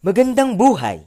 Magandang buhay!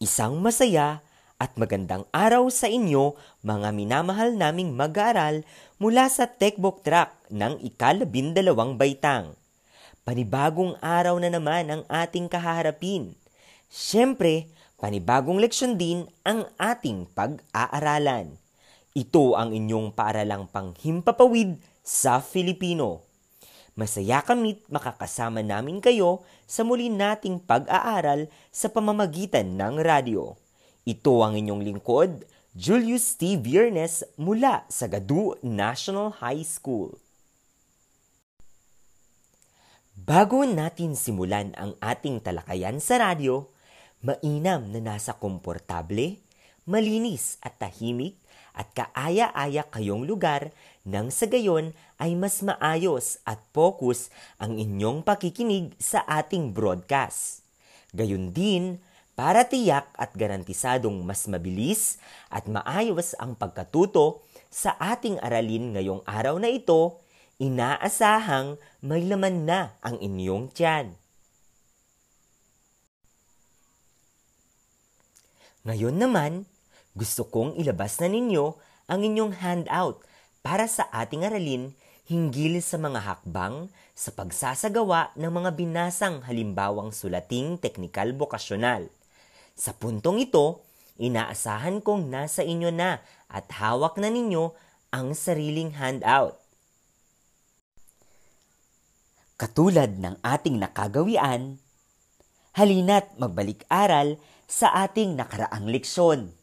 Isang masaya at magandang araw sa inyo mga minamahal naming mag-aaral mula sa Techbook Track ng ikalabindalawang baitang. Panibagong araw na naman ang ating kaharapin. Siyempre, panibagong leksyon din ang ating pag-aaralan. Ito ang inyong paaralang panghimpapawid sa Filipino. Masaya kami't makakasama namin kayo sa muli nating pag-aaral sa pamamagitan ng radyo. Ito ang inyong lingkod, Julius T. Viernes mula sa Gadu National High School. Bago natin simulan ang ating talakayan sa radyo, mainam na nasa komportable, malinis at tahimik at kaaya-aya kayong lugar nang sa gayon ay mas maayos at focus ang inyong pakikinig sa ating broadcast. Gayun din, para tiyak at garantisadong mas mabilis at maayos ang pagkatuto sa ating aralin ngayong araw na ito, inaasahang may laman na ang inyong tiyan. Ngayon naman, gusto kong ilabas na ninyo ang inyong handout para sa ating aralin hinggil sa mga hakbang sa pagsasagawa ng mga binasang halimbawang sulating teknikal bokasyonal. Sa puntong ito, inaasahan kong nasa inyo na at hawak na ninyo ang sariling handout. Katulad ng ating nakagawian, halina't magbalik-aral sa ating nakaraang leksyon.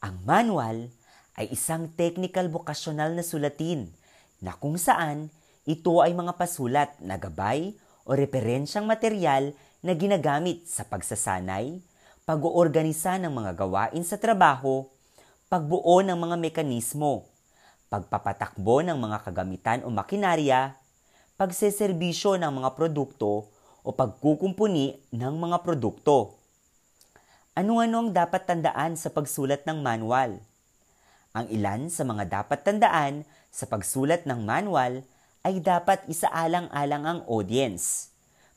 Ang manual ay isang technical vocational na sulatin na kung saan ito ay mga pasulat na gabay o referensyang material na ginagamit sa pagsasanay, pag-oorganisa ng mga gawain sa trabaho, pagbuo ng mga mekanismo, pagpapatakbo ng mga kagamitan o makinarya, pagseserbisyo ng mga produkto o pagkukumpuni ng mga produkto. Ano-ano ang dapat tandaan sa pagsulat ng manual? Ang ilan sa mga dapat tandaan sa pagsulat ng manual ay dapat isaalang-alang ang audience.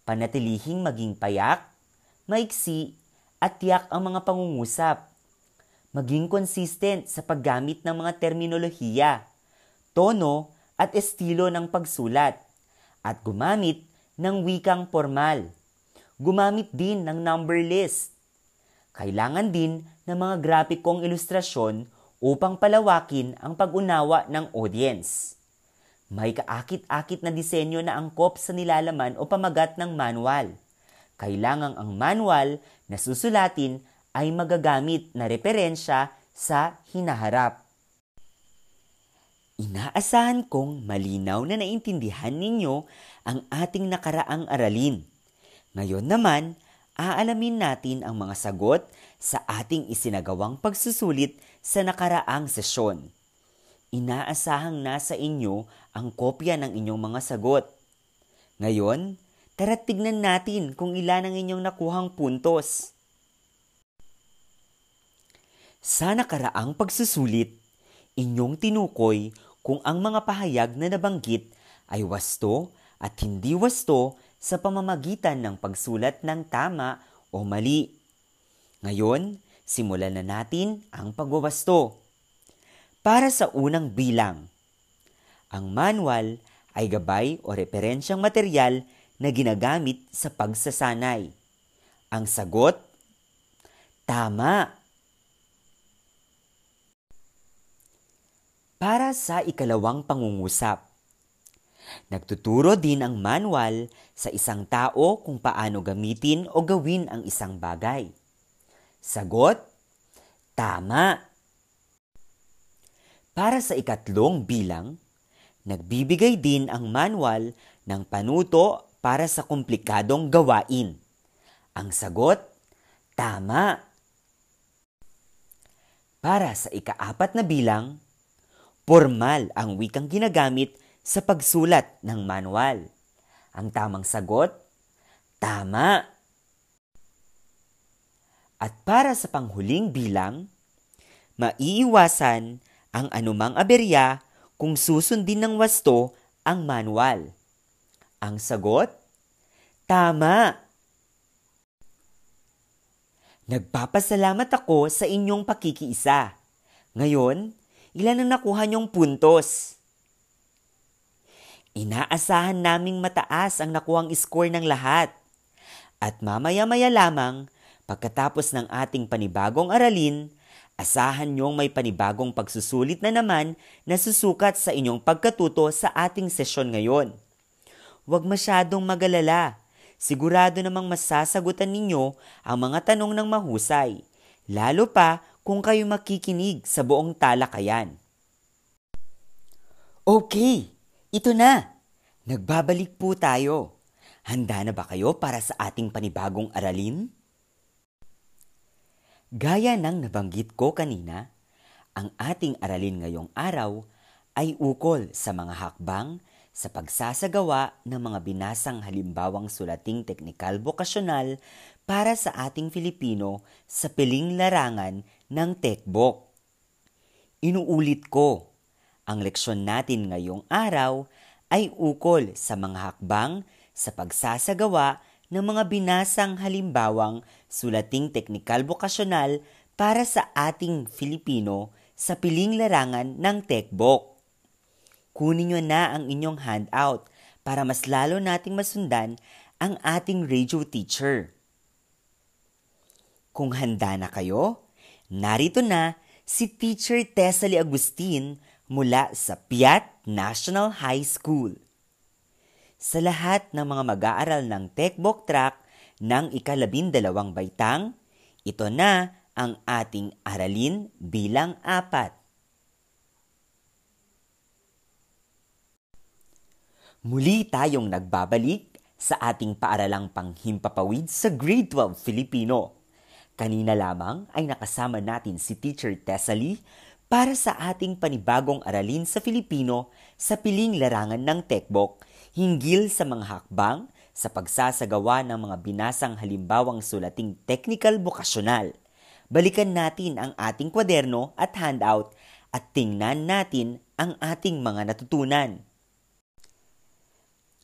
Panatilihing maging payak, maiksi, at tiyak ang mga pangungusap. Maging consistent sa paggamit ng mga terminolohiya, tono at estilo ng pagsulat, at gumamit ng wikang formal. Gumamit din ng number list. Kailangan din ng mga grafikong ilustrasyon upang palawakin ang pag-unawa ng audience. May kaakit-akit na disenyo na angkop sa nilalaman o pamagat ng manual. Kailangang ang manual na susulatin ay magagamit na referensya sa hinaharap. Inaasahan kong malinaw na naintindihan ninyo ang ating nakaraang aralin. Ngayon naman, aalamin natin ang mga sagot sa ating isinagawang pagsusulit sa nakaraang sesyon. Inaasahang nasa inyo ang kopya ng inyong mga sagot. Ngayon, tara tignan natin kung ilan ang inyong nakuhang puntos. Sa nakaraang pagsusulit, inyong tinukoy kung ang mga pahayag na nabanggit ay wasto at hindi wasto sa pamamagitan ng pagsulat ng tama o mali. Ngayon, Simulan na natin ang pagwawasto. Para sa unang bilang, ang manual ay gabay o referensyang material na ginagamit sa pagsasanay. Ang sagot, tama. Para sa ikalawang pangungusap, Nagtuturo din ang manual sa isang tao kung paano gamitin o gawin ang isang bagay. Sagot, tama. Para sa ikatlong bilang, nagbibigay din ang manual ng panuto para sa komplikadong gawain. Ang sagot, tama. Para sa ikaapat na bilang, formal ang wikang ginagamit sa pagsulat ng manual. Ang tamang sagot, tama. At para sa panghuling bilang, maiiwasan ang anumang aberya kung susundin ng wasto ang manual. Ang sagot, tama. Nagpapasalamat ako sa inyong pakikiisa. Ngayon, ilan ang nakuha niyong puntos? Inaasahan naming mataas ang nakuhang score ng lahat. At mamaya-maya lamang, pagkatapos ng ating panibagong aralin, asahan niyong may panibagong pagsusulit na naman na susukat sa inyong pagkatuto sa ating sesyon ngayon. Huwag masyadong magalala. Sigurado namang masasagutan ninyo ang mga tanong ng mahusay, lalo pa kung kayo makikinig sa buong talakayan. Okay, ito na. Nagbabalik po tayo. Handa na ba kayo para sa ating panibagong aralin? Gaya ng nabanggit ko kanina, ang ating aralin ngayong araw ay ukol sa mga hakbang sa pagsasagawa ng mga binasang halimbawang sulating teknikal bokasyonal para sa ating Filipino sa piling larangan ng tekbok. Inuulit ko, ang leksyon natin ngayong araw ay ukol sa mga hakbang sa pagsasagawa ng mga binasang halimbawang sulating teknikal bokasyonal para sa ating Filipino sa piling larangan ng tekbok. Kunin nyo na ang inyong handout para mas lalo nating masundan ang ating radio teacher. Kung handa na kayo, narito na si Teacher Tessalie Agustin mula sa Piat National High School sa lahat ng mga mag-aaral ng Techbook Track ng ikalabindalawang baitang, ito na ang ating aralin bilang apat. Muli tayong nagbabalik sa ating paaralang panghimpapawid sa Grade 12 Filipino. Kanina lamang ay nakasama natin si Teacher Tessalie para sa ating panibagong aralin sa Filipino sa piling larangan ng Techbook hinggil sa mga hakbang sa pagsasagawa ng mga binasang halimbawang sulating technical vokasyonal. Balikan natin ang ating kwaderno at handout at tingnan natin ang ating mga natutunan.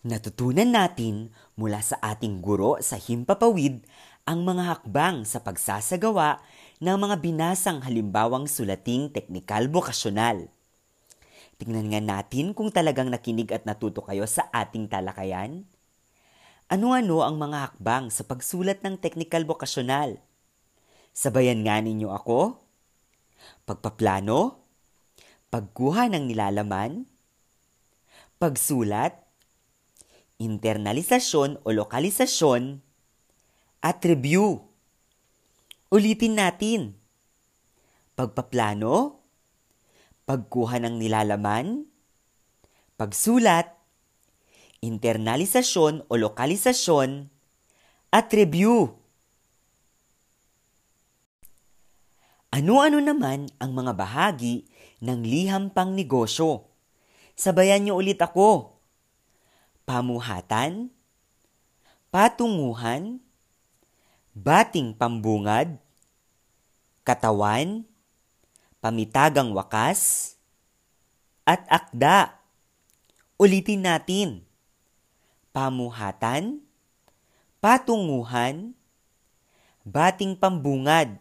Natutunan natin mula sa ating guro sa Himpapawid ang mga hakbang sa pagsasagawa ng mga binasang halimbawang sulating teknikal vokasyonal. Tingnan nga natin kung talagang nakinig at natuto kayo sa ating talakayan. Ano-ano ang mga hakbang sa pagsulat ng technical vokasyonal? Sabayan nga ninyo ako. Pagpaplano, pagkuha ng nilalaman, pagsulat, internalisasyon o lokalisasyon, at review. Ulitin natin. Pagpaplano, pagkuha ng nilalaman, pagsulat, internalisasyon o lokalisasyon, at review. Ano-ano naman ang mga bahagi ng liham pang negosyo? Sabayan niyo ulit ako. Pamuhatan, patunguhan, bating pambungad, katawan, pamitagang wakas, at akda. Ulitin natin. Pamuhatan, patunguhan, bating pambungad,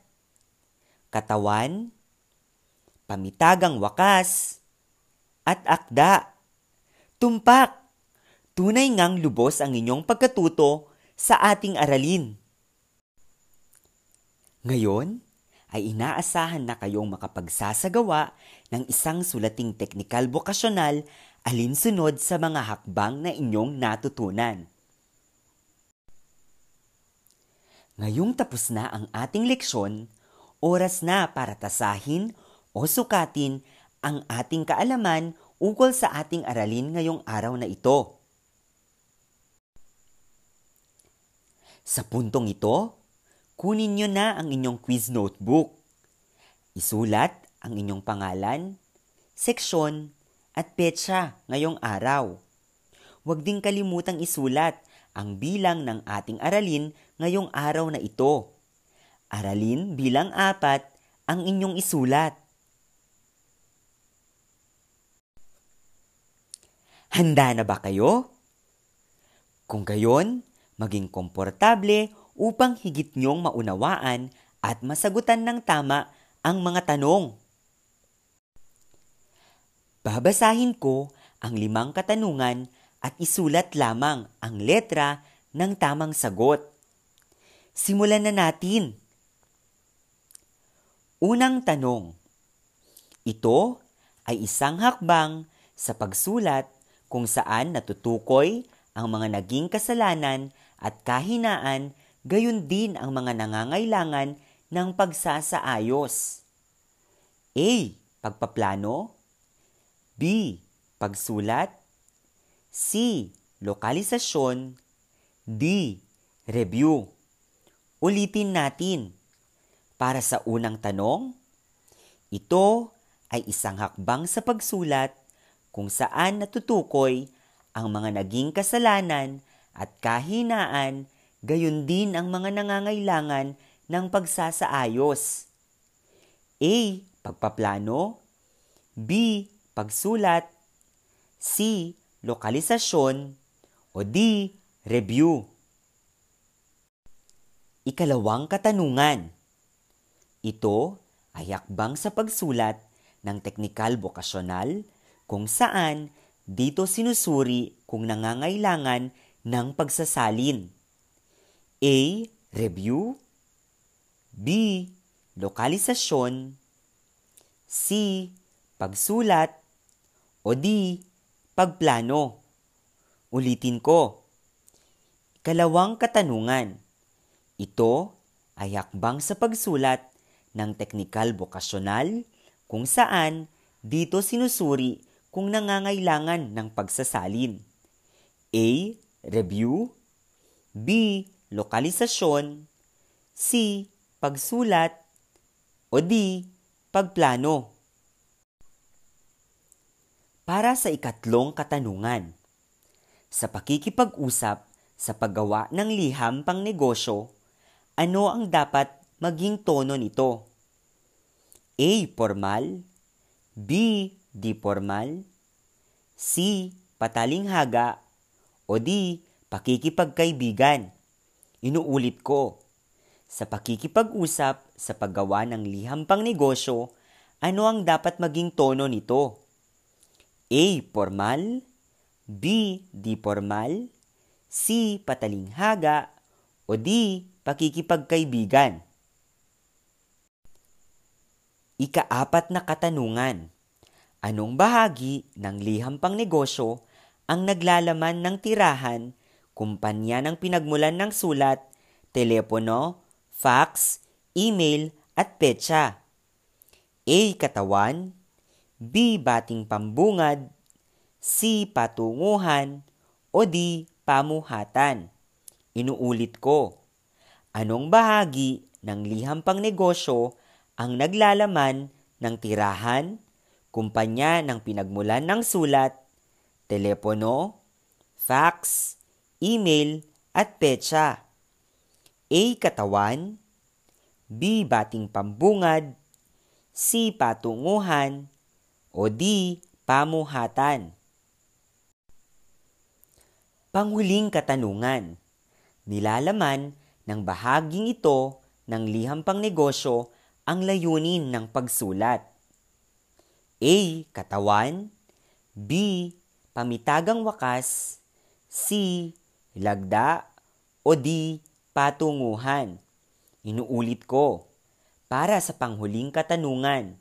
katawan, pamitagang wakas, at akda. Tumpak! Tunay ngang lubos ang inyong pagkatuto sa ating aralin. Ngayon, ay inaasahan na kayong makapagsasagawa ng isang sulating teknikal vokasyonal alinsunod sa mga hakbang na inyong natutunan. Ngayong tapos na ang ating leksyon, oras na para tasahin o sukatin ang ating kaalaman ukol sa ating aralin ngayong araw na ito. Sa puntong ito, kunin nyo na ang inyong quiz notebook. Isulat ang inyong pangalan, seksyon, at petsa ngayong araw. Huwag ding kalimutang isulat ang bilang ng ating aralin ngayong araw na ito. Aralin bilang apat ang inyong isulat. Handa na ba kayo? Kung gayon, maging komportable upang higit niyong maunawaan at masagutan ng tama ang mga tanong. Babasahin ko ang limang katanungan at isulat lamang ang letra ng tamang sagot. Simulan na natin. Unang tanong. Ito ay isang hakbang sa pagsulat kung saan natutukoy ang mga naging kasalanan at kahinaan gayon din ang mga nangangailangan ng pagsasaayos. A. Pagpaplano B. Pagsulat C. Lokalisasyon D. Review Ulitin natin. Para sa unang tanong, ito ay isang hakbang sa pagsulat kung saan natutukoy ang mga naging kasalanan at kahinaan gayon din ang mga nangangailangan ng pagsasaayos. A. Pagpaplano B pagsulat, C. Lokalisasyon, o D. Review. Ikalawang katanungan. Ito ay hakbang sa pagsulat ng teknikal bokasyonal kung saan dito sinusuri kung nangangailangan ng pagsasalin. A. Review B. Lokalisasyon C. Pagsulat o di, pagplano. Ulitin ko. Kalawang katanungan. Ito ay hakbang sa pagsulat ng teknikal bokasyonal kung saan dito sinusuri kung nangangailangan ng pagsasalin. A. Review B. Lokalisasyon C. Pagsulat o D. Pagplano. Para sa ikatlong katanungan, sa pakikipag-usap sa paggawa ng liham pang negosyo, ano ang dapat maging tono nito? A. Formal B. Di formal C. Patalinghaga o D. Pakikipagkaibigan. Inuulit ko. Sa pakikipag-usap sa paggawa ng liham pang negosyo, ano ang dapat maging tono nito? A. Formal B. Di formal C. Patalinghaga o D. Pakikipagkaibigan. Ikaapat na katanungan. Anong bahagi ng liham pang negosyo ang naglalaman ng tirahan, kumpanya ng pinagmulan ng sulat, telepono, fax, email at petsa? A. Katawan B. Bating pambungad, C. Patunguhan, o D. Pamuhatan. Inuulit ko, anong bahagi ng liham pang negosyo ang naglalaman ng tirahan, kumpanya ng pinagmulan ng sulat, telepono, fax, email, at petsa. A. Katawan B. Bating pambungad C. Patunguhan o di pamuhatan. Panghuling katanungan. Nilalaman ng bahaging ito ng liham pang negosyo ang layunin ng pagsulat. A. Katawan B. Pamitagang wakas C. Lagda o D. Patunguhan. Inuulit ko. Para sa panghuling katanungan,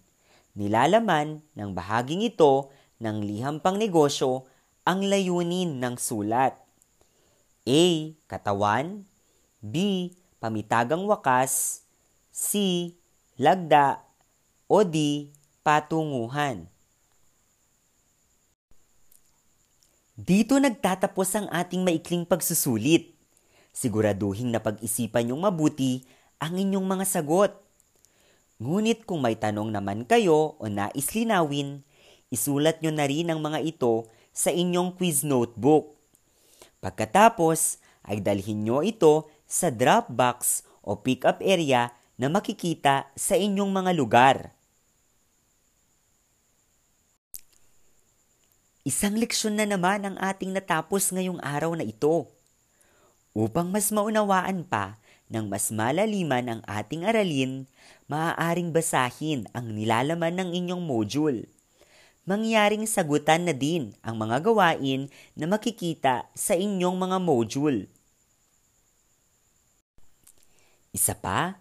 Nilalaman ng bahaging ito ng liham pang negosyo ang layunin ng sulat. A. Katawan B. Pamitagang wakas C. Lagda o D. Patunguhan. Dito nagtatapos ang ating maikling pagsusulit. Siguraduhin na pag-isipan niyong mabuti ang inyong mga sagot Ngunit kung may tanong naman kayo o nais linawin, isulat nyo na rin ang mga ito sa inyong quiz notebook. Pagkatapos ay dalhin nyo ito sa drop box o pick-up area na makikita sa inyong mga lugar. Isang leksyon na naman ang ating natapos ngayong araw na ito. Upang mas maunawaan pa ng mas malaliman ang ating aralin, maaaring basahin ang nilalaman ng inyong module. Mangyaring sagutan na din ang mga gawain na makikita sa inyong mga module. Isa pa,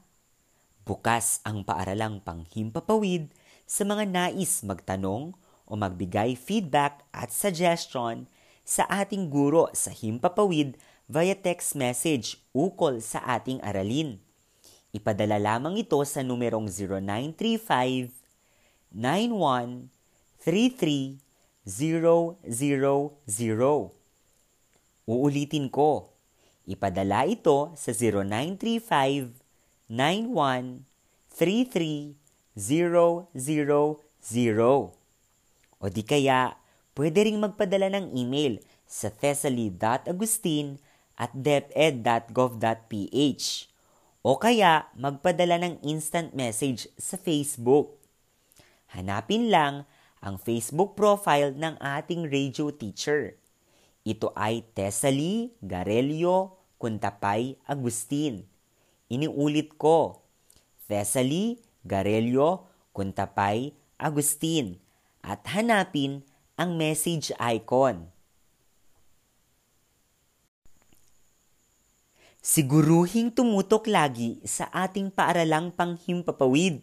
bukas ang paaralang panghimpapawid sa mga nais magtanong o magbigay feedback at suggestion sa ating guro sa Himpapawid via text message ukol sa ating aralin. Ipadala lamang ito sa numerong 0935 9133 000. Uulitin ko. Ipadala ito sa 0935 9133 000. O di kaya, pwede ring magpadala ng email sa thessaly.agustin at deped.gov.ph o kaya magpadala ng instant message sa Facebook. Hanapin lang ang Facebook profile ng ating radio teacher. Ito ay Tessaly Garelio Kuntapay Agustin. Iniulit ko, Thessaly Garelio Kuntapay Agustin at hanapin ang message icon. Siguruhing tumutok lagi sa ating paaralang panghimpapawid.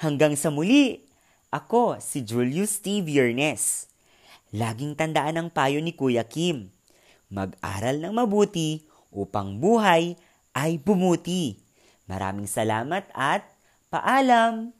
Hanggang sa muli, ako si Julius T. Viernes. Laging tandaan ang payo ni Kuya Kim. Mag-aral ng mabuti upang buhay ay bumuti. Maraming salamat at paalam!